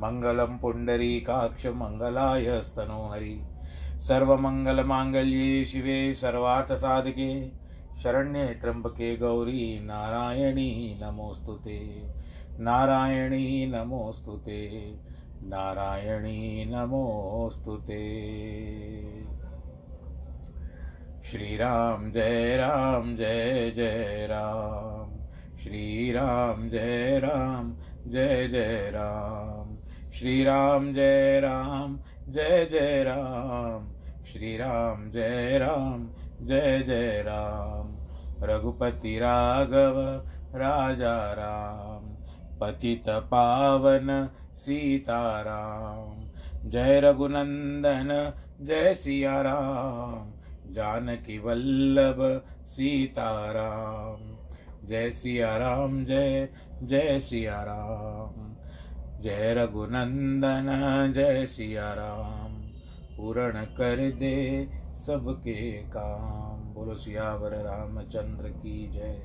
मङ्गलं पुण्डरीकाक्ष मङ्गलाय स्तनोहरि। सर्वमङ्गलमाङ्गल्ये शिवे सर्वार्थसाधके, शरण्ये त्र्यम्बके गौरी नारायणी नमोऽस्तु ते। नारायणी नमोऽस्तु ते। नारायणी नमोऽस्तु ते। श्रीराम जय राम जय जय राम। श्रीराम जय राम जय जय राम। श्रीराम जय राम, जय जय राम। श्री राम जय राम, जय जय राम। रघुपति राघव, राजा राम। पतित पावन, सीताराम। जय रघुनंदन, जय सिया राम जानकी वल्लभ, सीताराम। जय सिया राम जय जय सिया राम जय रघुनंदन, जय सिया राम पूर्ण कर दे सबके काम। बोलो सियावर रामचंद्र की जय।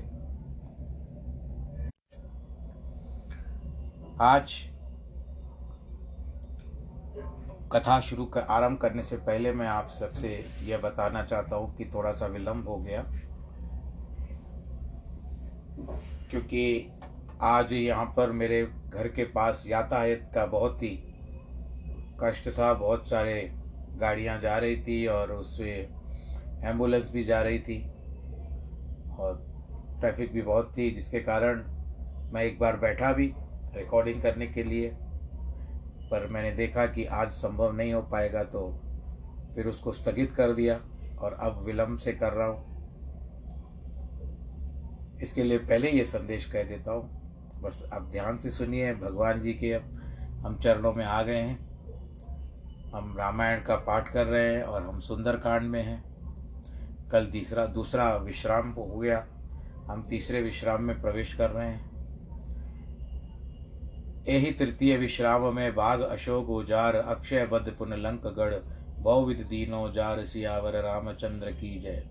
आज कथा शुरू कर, आरंभ करने से पहले मैं आप सबसे यह बताना चाहता हूँ कि थोड़ा सा विलंब हो गया, क्योंकि आज यहाँ पर मेरे घर के पास यातायात का बहुत ही कष्ट था। बहुत सारे गाड़ियाँ जा रही थी और उससे एंबुलेंस भी जा रही थी और ट्रैफ़िक भी बहुत थी, जिसके कारण मैं एक बार बैठा भी रिकॉर्डिंग करने के लिए, पर मैंने देखा कि आज संभव नहीं हो पाएगा तो फिर उसको स्थगित कर दिया और अब विलम्ब से कर रहा हूँ। इसके लिए पहले ये संदेश कह देता हूँ बस आप ध्यान से सुनिए, भगवान जी के हम चरणों में आ गए हैं। हम रामायण का पाठ कर रहे हैं और हम सुंदरकांड में हैं। कल तीसरा, दूसरा विश्राम हो गया। हम तीसरे विश्राम में प्रवेश कर रहे हैं। यही तृतीय विश्राम में बाघ अशोक उजार अक्षय बद्ध पुन लंक गढ़ बहुविध दीनो जार सियावर रामचंद्र की जय।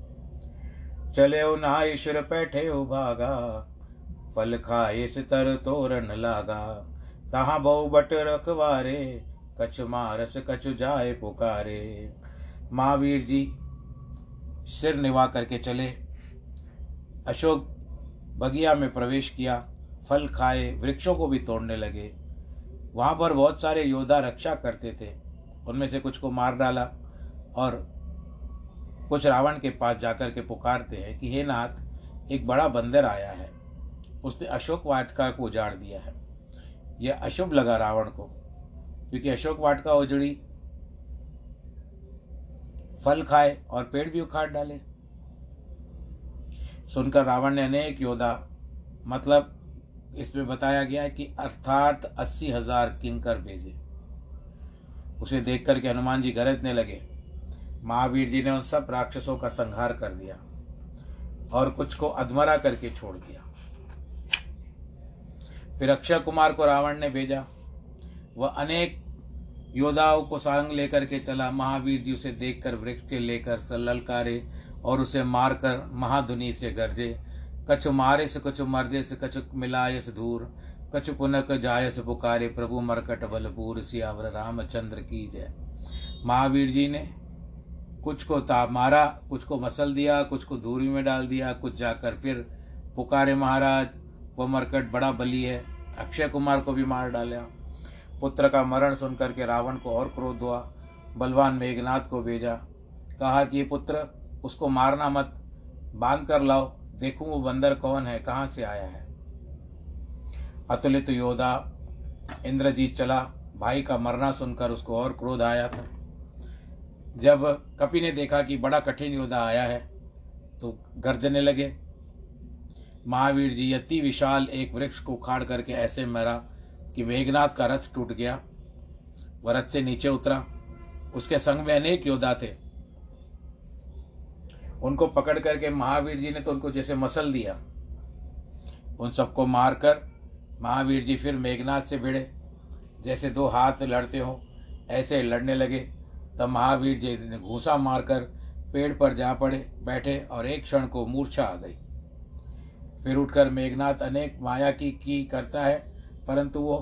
चले नाईश्वर पैठे भागा फल खाए से तर तोरण लागा। तहाँ बहु बट रखवारे, कछ मारस कछ जाए पुकारे। महावीर जी सिर निभा करके चले। अशोक बगिया में प्रवेश किया। फल खाए, वृक्षों को भी तोड़ने लगे। वहाँ पर बहुत सारे योद्धा रक्षा करते थे। उनमें से कुछ को मार डाला और कुछ रावण के पास जाकर के पुकारते हैं कि, हे नाथ, एक बड़ा बंदर आया है। उसने अशोक वाटिका को उजाड़ दिया है। यह अशुभ लगा रावण को, क्योंकि अशोक वाटिका उजड़ी फल खाए और पेड़ भी उखाड़ डाले। सुनकर रावण ने अनेक योद्धा मतलब इसमें बताया गया कि अर्थात अस्सी हज़ार किंकर भेजे। उसे देख करके हनुमान जी गरजने लगे। महावीर जी ने उन सब राक्षसों का संहार कर दिया और कुछ को अधमरा करके छोड़ दिया। फिर अक्षय कुमार को रावण ने भेजा। वह अनेक योद्धाओं को सांग लेकर के चला। महावीर जी उसे देखकर, वृक्ष के लेकर ललकारे और उसे मारकर महाधुनि से गरजे। कछु मारे से कछु मर्दे से कछु मिलाय से धूर। कछु पुनक जाय से पुकारे, प्रभु मरकट बलपूर, सियावर रामचंद्र की जय। महावीर जी ने कुछ को ताप मारा, कुछ को मसल दिया, कुछ को धूरी में डाल दिया, कुछ जाकर फिर पुकारे महाराज। वो मरकट बड़ा बली है। अक्षय कुमार को भी मार डाला। पुत्र का मरण सुनकर के रावण को और क्रोध हुआ। बलवान मेघनाथ को भेजा। कहा कि, पुत्र, उसको मारना मत। बाँध कर लाओ। देखूँ वो बंदर कौन है, कहाँ से आया है? अतुलित योद्धा इंद्रजीत चला। भाई का मरना सुनकर उसको और क्रोध आया था। जब कपि ने देखा कि बड़ा कठिन योद्धा आया है तो गर्जने लगे। महावीर जी अति विशाल एक वृक्ष को उखाड़ करके ऐसे मरा कि मेघनाथ का रथ टूट गया। वह रथ से नीचे उतरा। उसके संग में अनेक योद्धा थे। उनको पकड़ करके महावीर जी ने तो उनको जैसे मसल दिया। उन सबको मारकर महावीर जी फिर मेघनाथ से भिड़े। जैसे दो हाथ लड़ते हो, ऐसे लड़ने लगे। तब महावीर जी ने घूसा मारकर पेड़ पर जा पड़े, बैठे और एक क्षण को मूर्छा आ गई। फिर उठकर मेघनाथ अनेक माया की की करता है, परंतु वो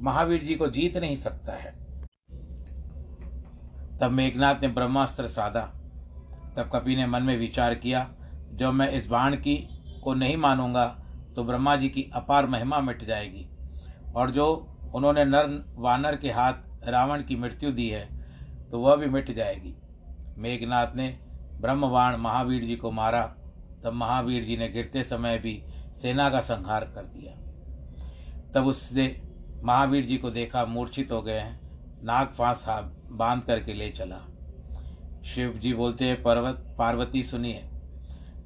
महावीर जी को जीत नहीं सकता है। तब मेघनाथ ने ब्रह्मास्त्र साधा। तब कपि ने मन में विचार किया, जब मैं इस बाण की को नहीं मानूँगा तो ब्रह्मा जी की अपार महिमा मिट जाएगी। और जो उन्होंने नर, वानर के हाथ रावण की मृत्यु दी है तो वह भी मिट जाएगी। मेघनाथ ने ब्रह्मवाण महावीर जी को मारा तब महावीर जी ने गिरते समय भी सेना का संहार कर दिया। तब उसने महावीर जी को देखा, मूर्छित हो गए हैं नाग फांस बाँध करके ले चला। शिव जी बोलते हैं, पर्वत, पार्वती सुनिए।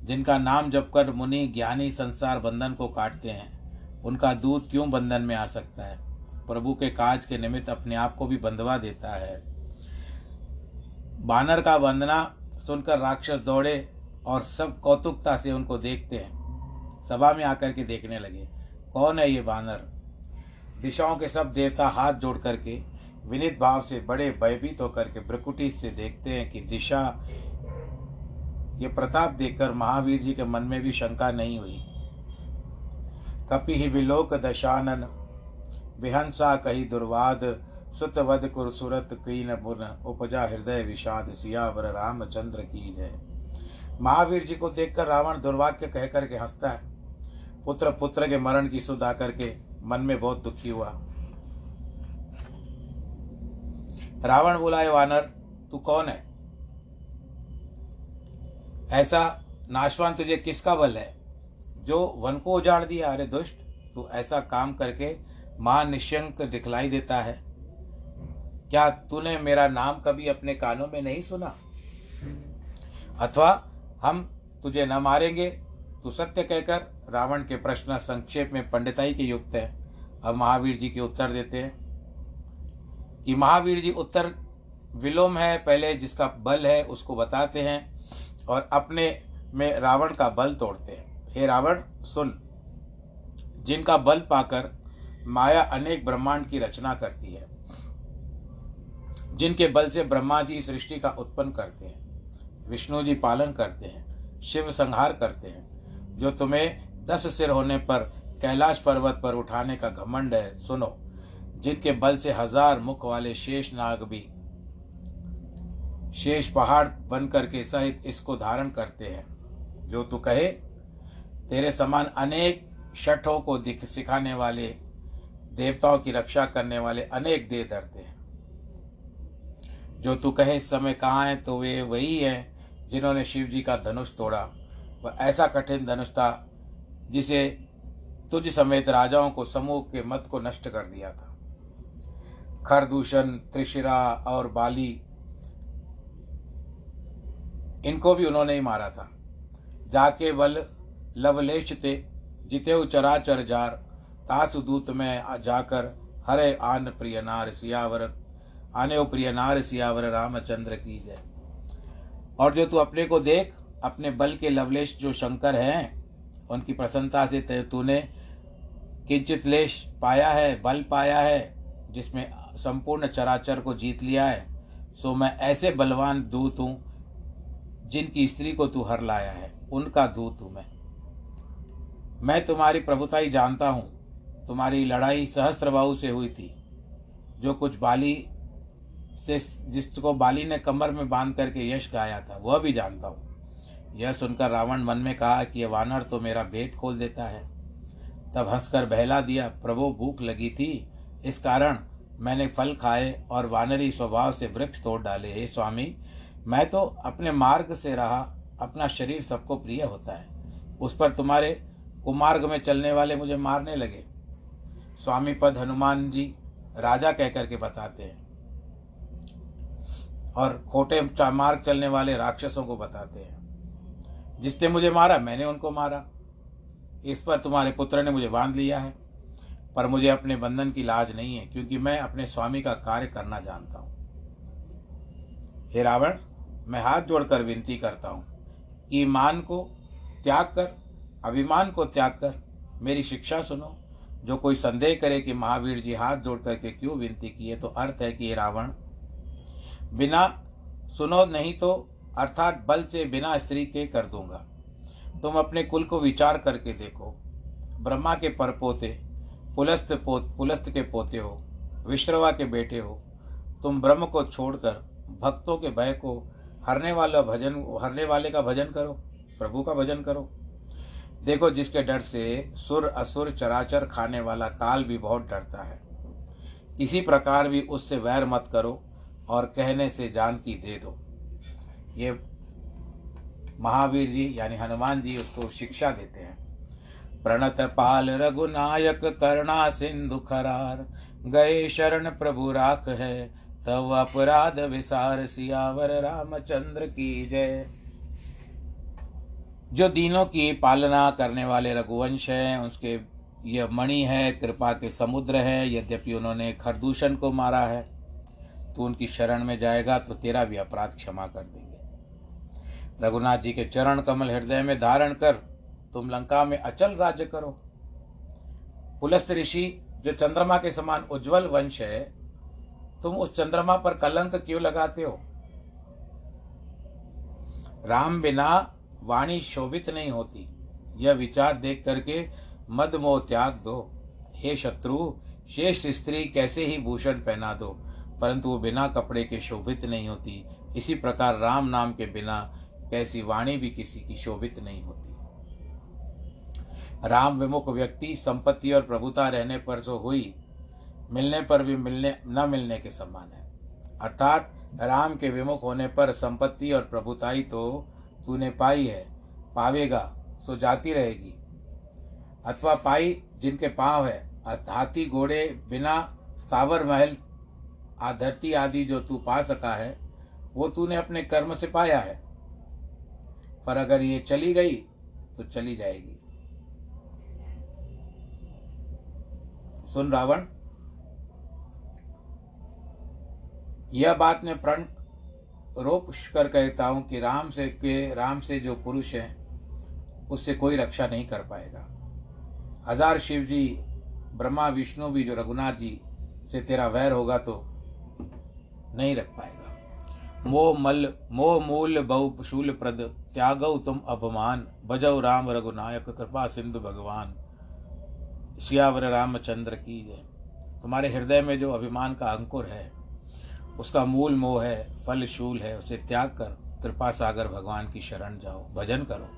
जिनका नाम जप कर मुनि ज्ञानी संसार बंधन को काटते हैं, उनका दूध क्यों बंधन में आ सकता है? प्रभु के काज के निमित्त अपने आप को भी बंधवा देता है। बानर का वंदना सुनकर राक्षस दौड़े और सब कौतुकता से उनको देखते हैं। सभा में आकर के देखने लगे, कौन है ये बानर? दिशाओं के सब देवता हाथ जोड़ करके विनित भाव से बड़े भयभीत होकर के ब्रकुटी से देखते हैं कि दिशा, ये प्रताप देखकर महावीर जी के मन में भी शंका नहीं हुई। कपि ही विलोक दशानन, विहंसा कही दुर्वाद, सुत वध कुर सुरत कीन मुन, उपजा हृदय विषाद, सियावर रामचंद्र की जय। महावीर जी को देखकर रावण दुर्भाग्य कह करके हंसता है। पुत्र पुत्र के मरण की सुध आकर के मन में बहुत दुखी हुआ। रावण बोला है वानर, तू कौन है? ऐसा नाशवान तुझे किसका बल है? जो वन को उजाड़ दिया? अरे दुष्ट, तू ऐसा काम करके महानिशंक दिखलाई देता है। क्या तूने मेरा नाम कभी अपने कानों में नहीं सुना? अथवा हम तुझे न मारेंगे, तू सत्य कहकर रावण के प्रश्न संक्षेप में पंडिताई के युक्त है। अब महावीर जी के उत्तर देते हैं कि महावीर जी उत्तर विलोम है, पहले जिसका बल है उसको बताते हैं और अपने में रावण का बल तोड़ते हैं। हे रावण, सुन। जिनका बल पाकर माया अनेक ब्रह्मांड की रचना करती है, जिनके बल से ब्रह्मा जी सृष्टि का उत्पन्न करते हैं। विष्णु जी पालन करते हैं, शिव संहार करते हैं, जो तुम्हें दस सिर होने पर कैलाश पर्वत पर उठाने का घमंड है, सुनो, जिनके बल से हज़ार मुख वाले शेष नाग भी शेष पहाड़ बन करके सहित इसको धारण करते हैं। जो तू कहे, तेरे समान अनेक शठों को दिख सिखाने वाले, देवताओं की रक्षा करने वाले अनेक देह धरते हैं। जो तू कहे, इस समय कहाँ है तो वे वही हैं जिन्होंने शिव जी का धनुष तोड़ा। वह ऐसा कठिन धनुष था, जिसे तुझ समेत राजाओं को समूह के मत को नष्ट कर दिया था। खरदूषण, त्रिशिरा और बाली, इनको भी उन्होंने ही मारा था। जाके बल लवलेश थे जिते चराचर जार, तासु दूत में जाकर हरे आन प्रिय नार सियावर, आने प्रिय नार सियावर रामचंद्र की जय। और जो तू अपने को देख, अपने बल के लवलेश जो शंकर हैं, उनकी प्रसन्नता से तूने किंचित लेश पाया है, बल पाया है, जिसमें संपूर्ण चराचर को जीत लिया है। सो मैं ऐसे बलवान दूत हूँ, जिनकी स्त्री को तू हर लाया है। उनका दूत हूँ मैं। मैं तुम्हारी प्रभुता ही जानता हूँ। तुम्हारी लड़ाई सहस्त्रबाहु से हुई थी। जो कुछ बाली से जिसको बाली ने कमर में बाँध करके यश गाया था, वह भी जानता हूँ। यह सुनकर रावण मन में कहा कि यह वानर तो मेरा भेद खोल देता है। तब हंसकर बहला दिया, प्रभु भूख लगी थी, इस कारण मैंने फल खाए और वानरी स्वभाव से वृक्ष तोड़ डाले। हे स्वामी, मैं तो अपने मार्ग से रहा, अपना शरीर सबको प्रिय होता है। उस पर तुम्हारे कुमार्ग में चलने वाले मुझे मारने लगे। स्वामी पद हनुमान जी राजा कहकर के बताते हैं। और खोटे मार्ग चलने वाले राक्षसों को बताते हैं। जिसने मुझे मारा, मैंने उनको मारा। इस पर तुम्हारे पुत्र ने मुझे बाँध लिया है, पर मुझे अपने बंधन की लाज नहीं है, क्योंकि मैं अपने स्वामी का कार्य करना जानता हूँ। हे रावण, मैं हाथ जोड़कर विनती करता हूँ कि मान को त्याग कर, अभिमान को त्याग कर, मेरी शिक्षा सुनो। जो कोई संदेह करे कि महावीर जी हाथ जोड़ करके क्यों विनती की है तो अर्थ है कि रावण बिना सुनो नहीं तो अर्थात बल से बिना स्त्री के कर दूँगा। तुम अपने कुल को विचार करके देखो। ब्रह्मा के परपोते, पुलस्त पो पुलस्त के पोते हो, विश्रवा के बेटे हो। तुम ब्रह्म को छोड़कर, भक्तों के भय को हरने वाला भजन, हरने वाले का भजन करो, प्रभु का भजन करो। देखो, जिसके डर से सुर असुर चराचर खाने वाला काल भी बहुत डरता है। किसी प्रकार भी उससे वैर मत करो और कहने से जान की दे दो। ये महावीर जी, यानी हनुमान जी उसको शिक्षा देते हैं। प्रणत पाल रघुनायक करुणा सिंधु खरार, गए शरण प्रभु राख है, तव अपराध विसार सियावर रामचंद्र की जय। जो दीनों की पालना करने वाले रघुवंश हैं, उसके यह मणि है, कृपा के समुद्र है, यद्यपि उन्होंने खरदूषण को मारा है। तू उनकी शरण में जाएगा तो तेरा भी अपराध क्षमा कर देंगे। रघुनाथ जी के चरण कमल हृदय में धारण कर तुम लंका में अचल राज्य करो। पुलस्त ऋषि, जो चंद्रमा के समान उज्जवल वंश है, तुम उस चंद्रमा पर कलंक क्यों लगाते हो? राम बिना वाणी शोभित नहीं होती। यह विचार देख करके मद मोह त्याग दो। हे शत्रु, शेष स्त्री, कैसे ही भूषण पहना दो। परंतु वो बिना कपड़े के शोभित नहीं होती। इसी प्रकार राम नाम के बिना कैसी वाणी भी किसी की शोभित नहीं होती। राम विमुख व्यक्ति, संपत्ति और प्रभुता रहने पर जो हुई, मिलने पर भी मिलने, न मिलने के समान है। अर्थात राम के विमुख होने पर संपत्ति और प्रभुताई तो तूने पाई है, पावेगा, सो जाती रहेगी। अथवा पाई जिनके पाँव है हाथी, घोड़े बिना स्थावर महल आधरती आदि जो तू पा सका है, वो तूने अपने कर्म से पाया है। पर अगर ये चली गई तो चली जाएगी। सुन रावण, यह बात मैं प्रण रोक कर कहता हूँ कि राम से के, राम से जो पुरुष है, उससे कोई रक्षा नहीं कर पाएगा। हज़ार शिव जी ब्रह्मा, विष्णु भी जो रघुनाथ जी से तेरा वैर होगा तो नहीं रख पाएगा। मोह मल मोह मूल बहु शूल प्रद, त्यागौ तुम अपमान। बजौ राम रघुनायक, कृपा सिंधु भगवान। सियावर रामचंद्र की जय। तुम्हारे हृदय में जो अभिमान का अंकुर है, उसका मूल मोह है, फल शूल है, उसे त्याग कर कृपा सागर भगवान की शरण जाओ। भजन करो।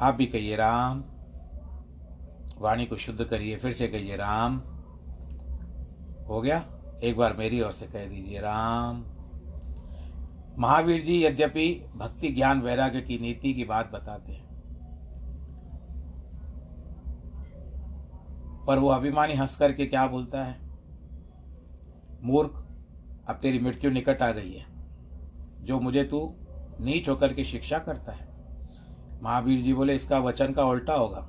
आप भी कहिए राम, वाणी को शुद्ध करिए, फिर से कहिए राम। हो गया? एक बार मेरी ओर से कह दीजिए, राम। महावीर जी, यद्यपि भक्ति ज्ञान वैराग्य की नीति की बात बताते हैं, पर वो अभिमानी हंस करके क्या बोलता है? मूर्ख, अब तेरी मृत्यु निकट आ गई है। जो मुझे तू नीच होकर के शिक्षा करता है। महावीर जी बोले, इसका वचन का उल्टा होगा।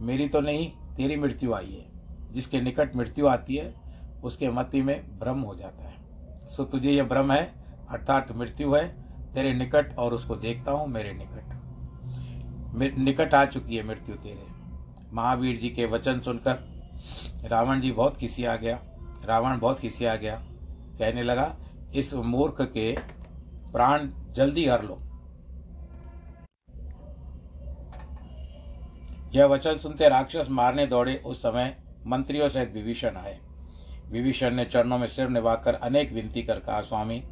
मेरी तो नहीं, तेरी मृत्यु आई है। जिसके निकट मृत्यु आती है उसके मति में भ्रम हो जाता है। सो तुझे यह भ्रम है, अर्थात मृत्यु है, तेरे निकट और उसको देखता हूँ, मेरे निकट। निकट आ चुकी है मृत्यु तेरे। महावीर जी के वचन सुनकर रावण जी बहुत किसी आ गया। रावण बहुत किसी आ गया। कहने लगा, इस मूर्ख के प्राण जल्दी हर लो। यह वचन सुनते राक्षस मारने दौड़े। उस समय मंत्रियों सहित विभीषण आए। विभीषण ने चरणों में सिर निभाकर अनेक विनती कर कहा, स्वामी,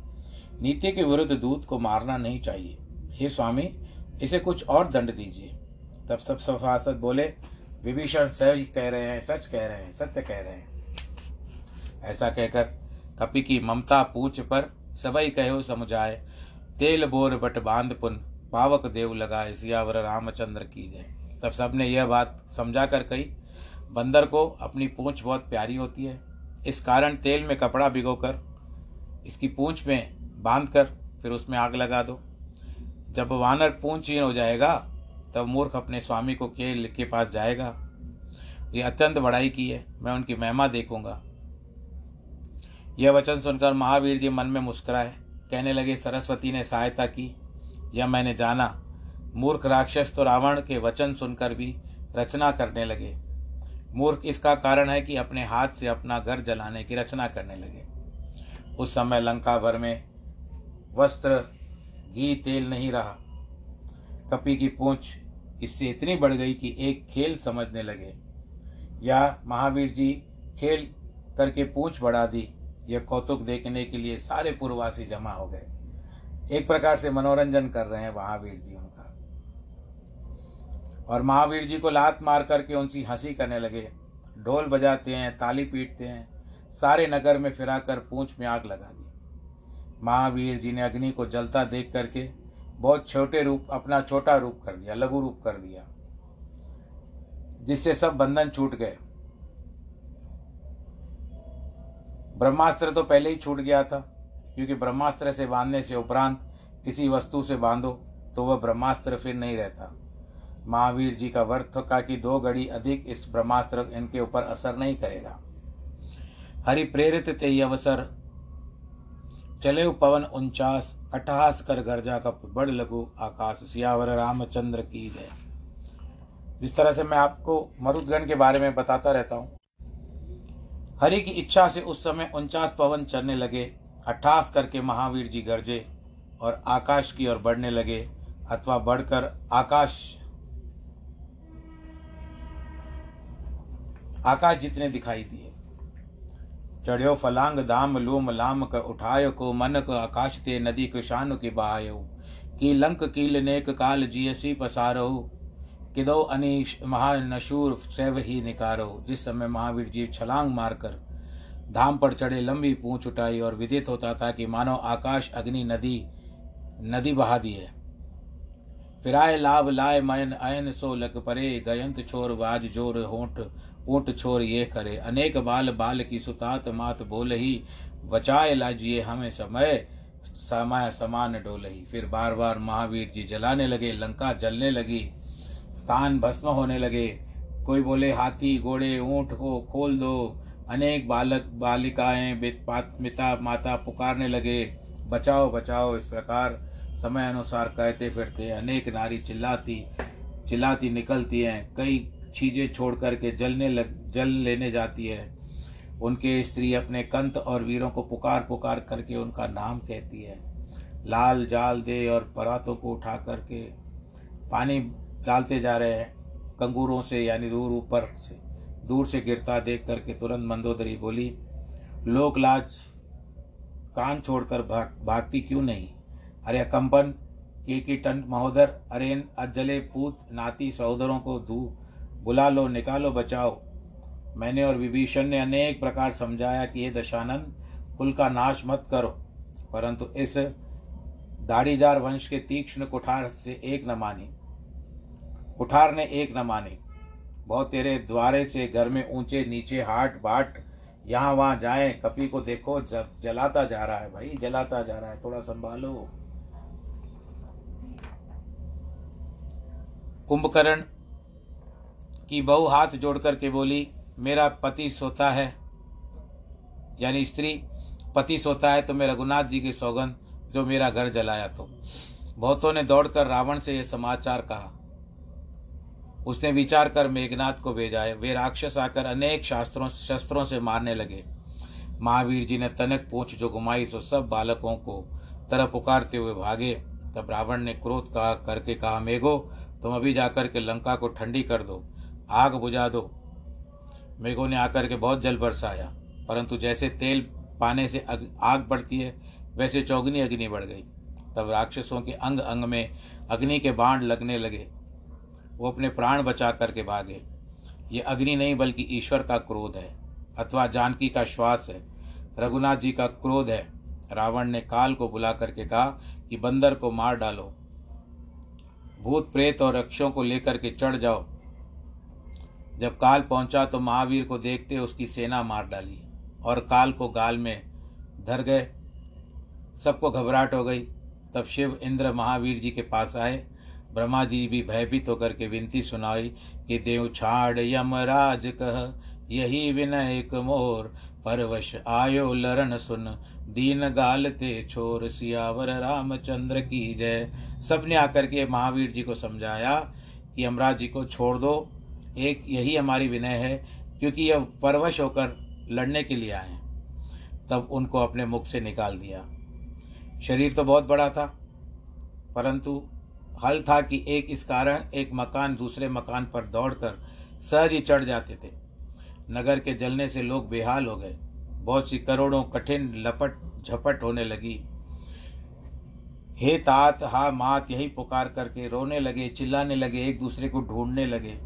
नीति के विरुद्ध दूत को मारना नहीं चाहिए। हे स्वामी, इसे कुछ और दंड दीजिए। तब सब सफासद बोले, विभीषण सही कह रहे हैं, सच कह रहे हैं, सत्य कह रहे हैं। ऐसा कहकर कपि की ममता पूछ पर सबई कहो समझाए, तेल बोर बट बाँध पुन, पावक देव लगाए, सियावर रामचंद्र की जय। तब सबने यह बात समझा कर कही, बंदर को अपनी पूंछ बहुत प्यारी होती है। इस कारण तेल में कपड़ा भिगोकर, इसकी पूंछ में बाँध कर फिर उसमें आग लगा दो। जब वानर पूंछहीन हो जाएगा, तब मूर्ख अपने स्वामी को के के पास जाएगा। ये अत्यंत बड़ाई की है, मैं उनकी महिमा देखूँगा। यह वचन सुनकर महावीर जी मन में मुस्कुराए। कहने लगे, सरस्वती ने सहायता की, यह मैंने जाना। मूर्ख राक्षस तो रावण के वचन सुनकर भी रचना करने लगे। मूर्ख इसका कारण है कि अपने हाथ से अपना घर जलाने की रचना करने लगे। उस समय लंका भर में वस्त्र, घी, तेल नहीं रहा। कपी की पूंछ इससे इतनी बढ़ गई कि एक खेल समझने लगे। या महावीर जी खेल करके पूंछ बढ़ा दी, यह कौतुक देखने के लिए सारे पूर्ववासी जमा हो गए। एक प्रकार से मनोरंजन कर रहे हैं महावीर जी और महावीर जी को लात मार करके उनसी हँसी करने लगे। ढोल बजाते हैं, ताली पीटते हैं, सारे नगर में फिरा कर पूँछ में आग लगा दी। महावीर जी ने अग्नि को जलता देख करके बहुत छोटे रूप, अपना छोटा रूप कर दिया, लघु रूप कर दिया, जिससे सब बंधन छूट गए। ब्रह्मास्त्र तो पहले ही छूट गया था, क्योंकि ब्रह्मास्त्र से बांधने से उपरांत किसी वस्तु से बांधो तो वह ब्रह्मास्त्र फिर नहीं रहता। महावीर जी का वर्थ का कि दो घड़ी अधिक इस ब्रह्मास्त्र इनके ऊपर असर नहीं करेगा। हरि प्रेरित ते अवसर। चले पवन उनचास अट्ठहास कर गर्जा का बड़ लघु आकाश। सियावर रामचंद्र की जय। जिस तरह से मैं आपको मरुदगण के बारे में बताता रहता हूँ। हरि की इच्छा से उस समय उनचास पवन चलने लगे, अट्ठास करके महावीर जी गरजे और आकाश की ओर बढ़ने लगे, अथवा बढ़कर आकाश आकाश जितने दिखाई दिए। चढ़्यो फलांग, दाम लूम, लाम कर उठायो को, मन को आकाश ते, नदी कृषानु की बहायो। की लंक कील नेक काल जियसी पसारो किदो अनिश, महानशूर सैव ही निकारो। जिस समय महावीर जी छलांग मारकर धाम पर चढ़े, लंबी पूंछ उठाई और विदित होता था कि मानो आकाश, अग्नि, नदी नदी बहा दी है। फिराए लाभ लाए मयन अयन सो लग परे, गयंत छोर वाज ज़ोर होठ ऊँट छोर ये करे। अनेक बाल बाल की सुतात मात बोल ही बचाए लाजिए हमें समय समय समान डोल ही फिर बार बार महावीर जी जलाने लगे, लंका जलने लगी, स्थान भस्म होने लगे। कोई बोले, हाथी, घोड़े, ऊँट को खोल दो। अनेक बालक, बालिकाएँ पिता, माता पुकारने लगे। बचाओ बचाओ, इस प्रकार समय अनुसार कहते फिरते अनेक नारी चिल्लाती चिल्लाती निकलती हैं। कई चीज़ें छोड़ करके जलने लग, जल लेने जाती है। उनके स्त्री अपने कंत और वीरों को पुकार पुकार करके उनका नाम कहती है। लाल जाल दे और परातों को उठा करके पानी डालते जा रहे हैं, कंगूरों से यानी दूर ऊपर से, दूर से गिरता देख करके तुरंत मंदोदरी बोली, लोक लाज, कान छोड़कर भाग, भागती क्यों नहीं? अरे कंपन, के की टन महोदर, अरेन, अजले पूत, नाती सहोदरों को धू बुला लो, निकालो, बचाओ। मैंने और विभीषण ने अनेक प्रकार समझाया कि ये दशानन, कुल का नाश मत करो, परंतु इस दाढ़ीदार वंश के तीक्ष्ण कुठार से एक न मानी। कुठार ने एक न मानी। बहुत तेरे द्वारे से घर में ऊँचे नीचे हाट बाट, यहाँ वहाँ जाए, कपी को देखो, जब जलाता जा रहा है भाई, जलाता जा रहा है, थोड़ा संभालो। कुंभकर्ण की बहू हाथ जोड़ करके बोली, मेरा पति सोता है। यानी स्त्री, पति सोता है तो मैं रघुनाथ जी की सौगंध जो मेरा घर जलाया तो। बहुतों ने दौड़कर रावण से यह समाचार कहा। उसने विचार कर मेघनाथ को भेजा। है वे राक्षस आकर अनेक शास्त्रों शस्त्रों से मारने लगे। महावीर जी ने तनक, पूछ, जो घुमाई तो सब बालकों को तरह पुकारते हुए भागे। तब रावण ने क्रोध कहा करके कहा, मेघो, तुम अभी जाकर के लंका को ठंडी कर दो। आग बुझा दो। मेघों ने आकर के बहुत जल बरसाया, परंतु जैसे तेल पाने से आग बढ़ती है, वैसे चौगनी अग्नि बढ़ गई। तब राक्षसों के अंग अंग में अग्नि के बाण लगने लगे। वो अपने प्राण बचा करके भागे। ये अग्नि नहीं, बल्कि ईश्वर का क्रोध है, अथवा जानकी का श्वास है, रघुनाथ जी का क्रोध है। रावण ने काल को बुला करके कहा कि बंदर को मार डालो। भूत प्रेत और रक्षों को लेकर के चढ़ जाओ। जब काल पहुँचा तो महावीर को देखते उसकी सेना मार डाली और काल को गाल में धर गए। सबको घबराहट हो गई। तब शिव इंद्र महावीर जी के पास आए। ब्रह्मा जी भी भयभीत होकर के विनती सुनाई कि देव छाड़ यमराज कह, यही विनय एक मोर परवश आयो लरण सुन, दीन गालते छोर, सियावर रामचंद्र की जय। सबने आकर के महावीर जी को समझाया कि यमराज जी को छोड़ दो। एक यही हमारी विनय है, क्योंकि यह परवश होकर लड़ने के लिए आए तब उनको अपने मुख से निकाल दिया। शरीर तो बहुत बड़ा था, परंतु हल था कि एक इस कारण एक मकान दूसरे मकान पर दौड़कर सहज ही चढ़ जाते थे। नगर के जलने से लोग बेहाल हो गए। बहुत सी करोड़ों कठिन लपट झपट होने लगी। हे तात, हा मात, यही पुकार करके रोने लगे, चिल्लाने लगे, एक दूसरे को ढूँढने लगे।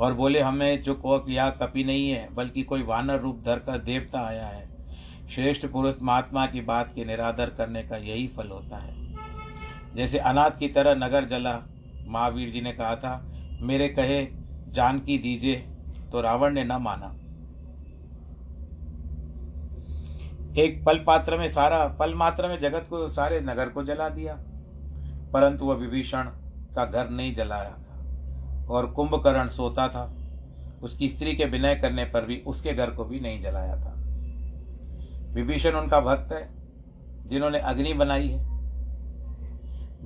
और बोले, हमें जो कोक या कपि नहीं है, बल्कि कोई वानर रूप धर कर देवता आया है। श्रेष्ठ पुरुष महात्मा की बात के निरादर करने का यही फल होता है। जैसे अनाथ की तरह नगर जला, महावीर जी ने कहा था, मेरे कहे, जानकी दीजिए तो रावण ने न माना। एक पल पात्र में सारा, पल मात्र में जगत को सारे नगर को जला दिया। परंतु वह विभीषण का घर नहीं जलाया। और कुंभकर्ण सोता था। उसकी स्त्री के विनय करने पर भी उसके घर को भी नहीं जलाया था। विभीषण उनका भक्त है, जिन्होंने अग्नि बनाई है।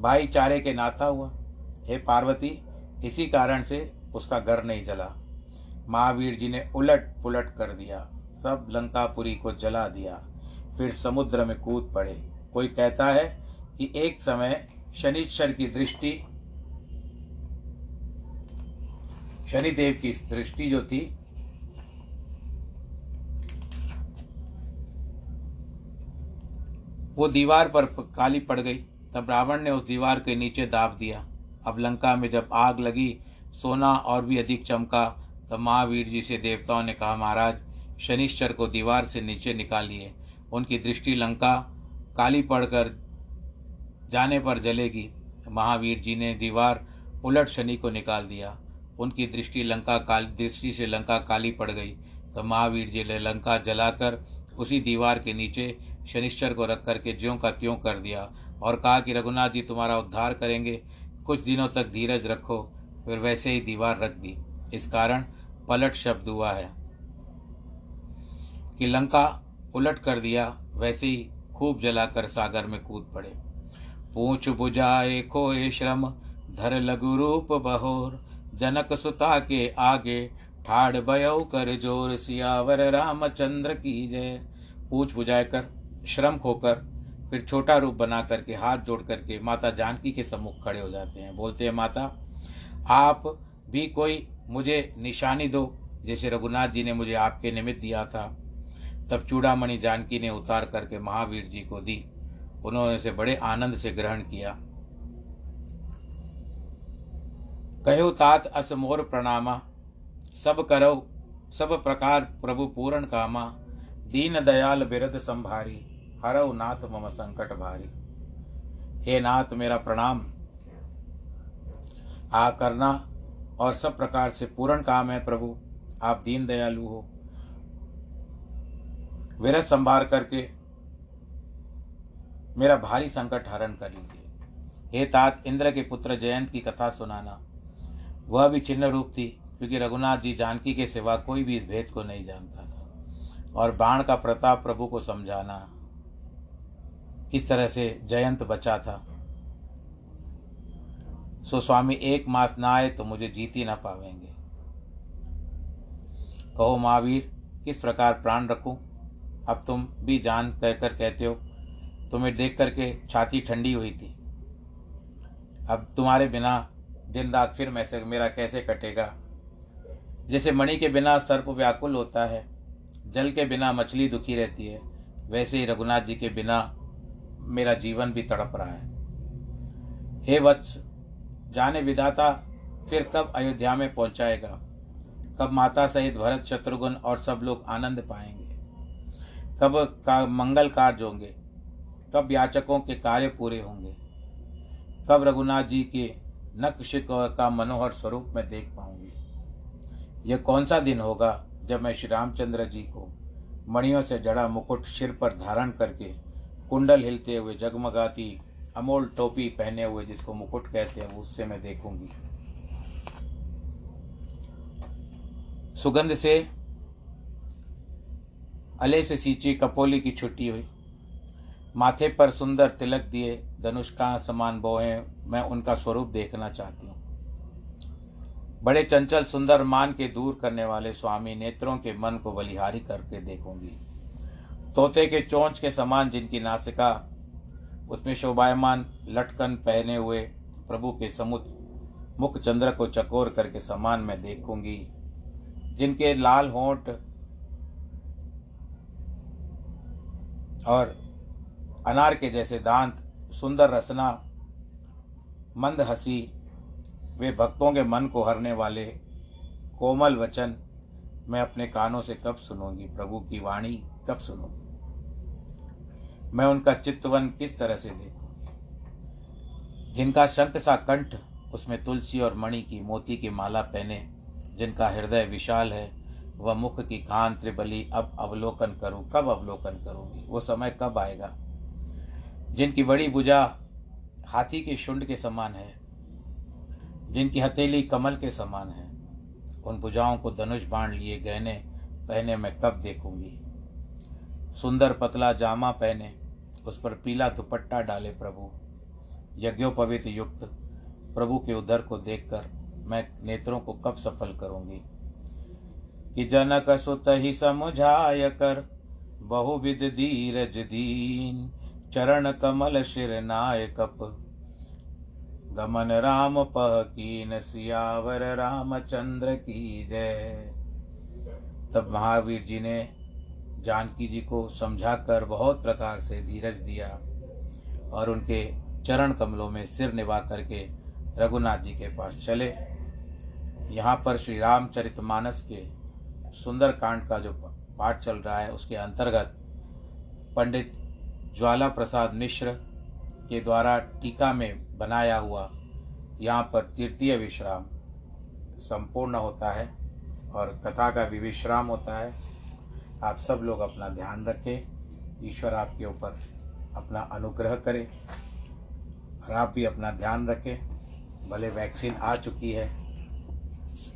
भाईचारे के नाता हुआ। हे पार्वती, इसी कारण से उसका घर नहीं जला। महावीर जी ने उलट पुलट कर दिया। सब लंकापुरी को जला दिया। फिर समुद्र में कूद पड़े। कोई कहता है कि एक समय शनिश्चर की दृष्टि शनिदेव की दृष्टि जो थी, वो दीवार पर काली पड़ गई। तब रावण ने उस दीवार के नीचे दाब दिया। अब लंका में जब आग लगी, सोना और भी अधिक चमका, तब महावीर जी से देवताओं ने कहा, महाराज, शनिश्चर को दीवार से नीचे निकालिए उनकी दृष्टि लंका, काली पड़कर जाने पर जलेगी। महावीर जी ने दीवार उलट शनि को निकाल दिया। उनकी दृष्टि लंका काल, दृष्टि से लंका काली पड़ गई। तो महावीर जी ने लंका जलाकर उसी दीवार के नीचे शनिश्चर को रख करके ज्यों का त्यों कर दिया और कहा कि, रघुनाथ जी, तुम्हारा उद्धार करेंगे। कुछ दिनों तक धीरज रखो, फिर वैसे ही दीवार रख दी। इस कारण पलट शब्द हुआ है कि लंका उलट कर दिया, वैसे ही खूब जलाकर सागर में कूद पड़े। पूछ बुझाए खोए श्रम, धर लघु रूप बहोर। जनक सुता के आगे, ठाड़ बयऊ कर ज़ोर सियावर रामचंद्र की जय। पूछ बुझाए कर, श्रम खोकर, फिर छोटा रूप बना करके हाथ जोड़ करके माता जानकी के सम्मुख खड़े हो जाते हैं। बोलते हैं, माता, आप भी कोई मुझे निशानी दो। जैसे रघुनाथ जी ने मुझे आपके निमित्त दिया था, तब चूड़ामणि जानकी ने उतार करके महावीर जी को दी। उन्होंने उसे बड़े आनंद से ग्रहण किया। कहो तात अस मोर प्रणामा, सब करो सब प्रकार प्रभु पूर्ण कामा, दीन दयाल बिरद संभारी, हरव नाथ मम संकट भारी। हे नाथ, मेरा प्रणाम। आ करना और सब प्रकार से पूर्ण काम है प्रभु, आप दीन दयालु हो। विरत संभार करके मेरा भारी संकट हरण कर लीजिए। हे तात, इंद्र के पुत्र जयंत की कथा सुनाना। वह भी चिन्ह रूप थी, क्योंकि रघुनाथ जी जानकी के सिवा कोई भी इस भेद को नहीं जानता था। और बाण का प्रताप प्रभु को समझाना किस तरह से जयंत बचा था। सो स्वामी, एक मास ना आए तो मुझे जीत ना पावेंगे। कहो महावीर, किस प्रकार प्राण रखूँ? अब तुम भी जान कहकर कहते हो, तुम्हें देख करके छाती ठंडी हुई थी। अब तुम्हारे बिना दिन रात फिर मैं से मेरा कैसे कटेगा? जैसे मणि के बिना सर्प व्याकुल होता है, जल के बिना मछली दुखी रहती है, वैसे ही रघुनाथ जी के बिना मेरा जीवन भी तड़प रहा है। हे वत्स, जाने विदाता फिर कब अयोध्या में पहुंचाएगा? कब माता सहित भरत शत्रुघ्न और सब लोग आनंद पाएँगे? कब का मंगल कार्य होंगे? कब याचकों के कार्य पूरे होंगे? कब रघुनाथ जी के नक्शिक का मनोहर स्वरूप में देख पाऊँगी। यह कौन सा दिन होगा जब मैं श्री रामचंद्र जी को मणियों से जड़ा मुकुट सिर पर धारण करके कुंडल हिलते हुए जगमगाती अमोल टोपी पहने हुए जिसको मुकुट कहते हैं, उससे मैं देखूँगी। सुगंध से अले से सींची कपोली की छुट्टी हुई। माथे पर सुंदर तिलक दिए धनुष का समान बोहे मैं उनका स्वरूप देखना चाहती हूँ। बड़े चंचल, सुंदर मान के दूर करने वाले स्वामी नेत्रों के मन को बलिहारी करके देखूँगी। तोते के चोंच के समान जिनकी नासिका, उसमें शोभायमान लटकन पहने हुए प्रभु के समुद्र, मुख चंद्र को चकोर करके समान मैं देखूँगी। जिनके लाल होंठ और अनार के जैसे दांत सुंदर रचना, मंद हँसी, वे भक्तों के मन को हरने वाले कोमल वचन मैं अपने कानों से कब सुनूँगी? प्रभु की वाणी कब सुनूँगी? मैं उनका चित्तवन किस तरह से देखूँ? जिनका शंख सा कंठ, उसमें तुलसी और मणि की मोती की माला पहने, जिनका हृदय विशाल है, वह मुख की कान त्रिबली अब अवलोकन करूँ? कब अवलोकन करूँगी? वो समय कब आएगा? जिनकी बड़ी भुजा हाथी के शुंड के समान है, जिनकी हथेली कमल के समान है, उन भुजाओं को धनुष बाण लिए गहने पहने मैं कब देखूँगी? सुंदर पतला जामा पहने, उस पर पीला दुपट्टा डाले प्रभु। यज्ञोपवित युक्त प्रभु के उदर को देखकर मैं नेत्रों को कब सफल करूँगी? कि जनक सुत ही समुझाय कर, बहुविध धीरज दीन चरण कमल शिर नाय कप गमन राम पह कीन सियावर रामचंद्र की जय। तब महावीर जी ने जानकी जी को समझाकर बहुत प्रकार से धीरज दिया और उनके चरण कमलों में सिर निभा करके रघुनाथ जी के पास चले। यहाँ पर श्री रामचरित मानस के सुंदर कांड का जो पाठ चल रहा है, उसके अंतर्गत पंडित ज्वाला प्रसाद मिश्र के द्वारा टीका में बनाया हुआ यहाँ पर तृतीय विश्राम संपूर्ण होता है और कथा का भी विश्राम होता है। आप सब लोग अपना ध्यान रखें, ईश्वर आपके ऊपर अपना अनुग्रह करें और आप भी अपना ध्यान रखें। भले वैक्सीन आ चुकी है,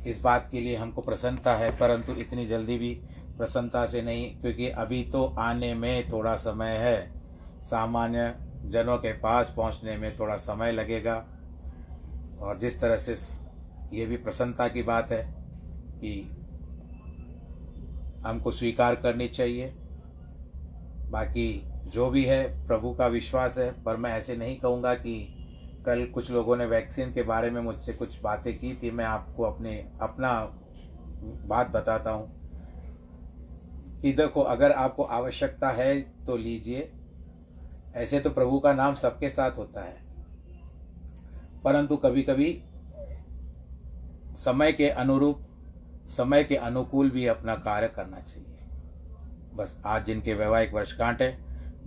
इस बात के लिए हमको प्रसन्नता है, परंतु इतनी जल्दी भी प्रसन्नता से नहीं, क्योंकि अभी तो आने में थोड़ा समय है। सामान्य जनों के पास पहुँचने में थोड़ा समय लगेगा। और जिस तरह से ये भी प्रसन्नता की बात है कि हमको स्वीकार करनी चाहिए। बाकी जो भी है, प्रभु का विश्वास है, पर मैं ऐसे नहीं कहूँगा कि कल कुछ लोगों ने वैक्सीन के बारे में मुझसे कुछ बातें की थी। मैं आपको अपने, अपना बात बताता हूँ कि देखो, अगर आपको आवश्यकता है तो लीजिए। ऐसे तो प्रभु का नाम सबके साथ होता है। परंतु कभी कभी समय के अनुरूप, समय के अनुकूल भी अपना कार्य करना चाहिए। बस आज जिनके वैवाहिक वर्षगांठ है,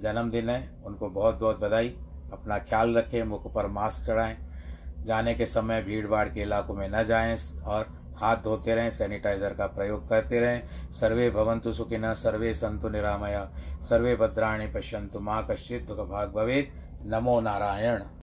जन्मदिन है, उनको बहुत बहुत बधाई। अपना ख्याल रखें, मुख पर मास्क चढ़ाएँ, जाने के समय भीड़ भाड़ के इलाकों में न जाएँ और हाथ धोते रहें सैनिटाइजर का प्रयोग करते रहें। सर्वे भवंतु सुखिन सर्वे संतु निरामया। सर्वे भद्राणी पश्यंतु माँ कश्चित दुख भाग भवेद नमो नारायण।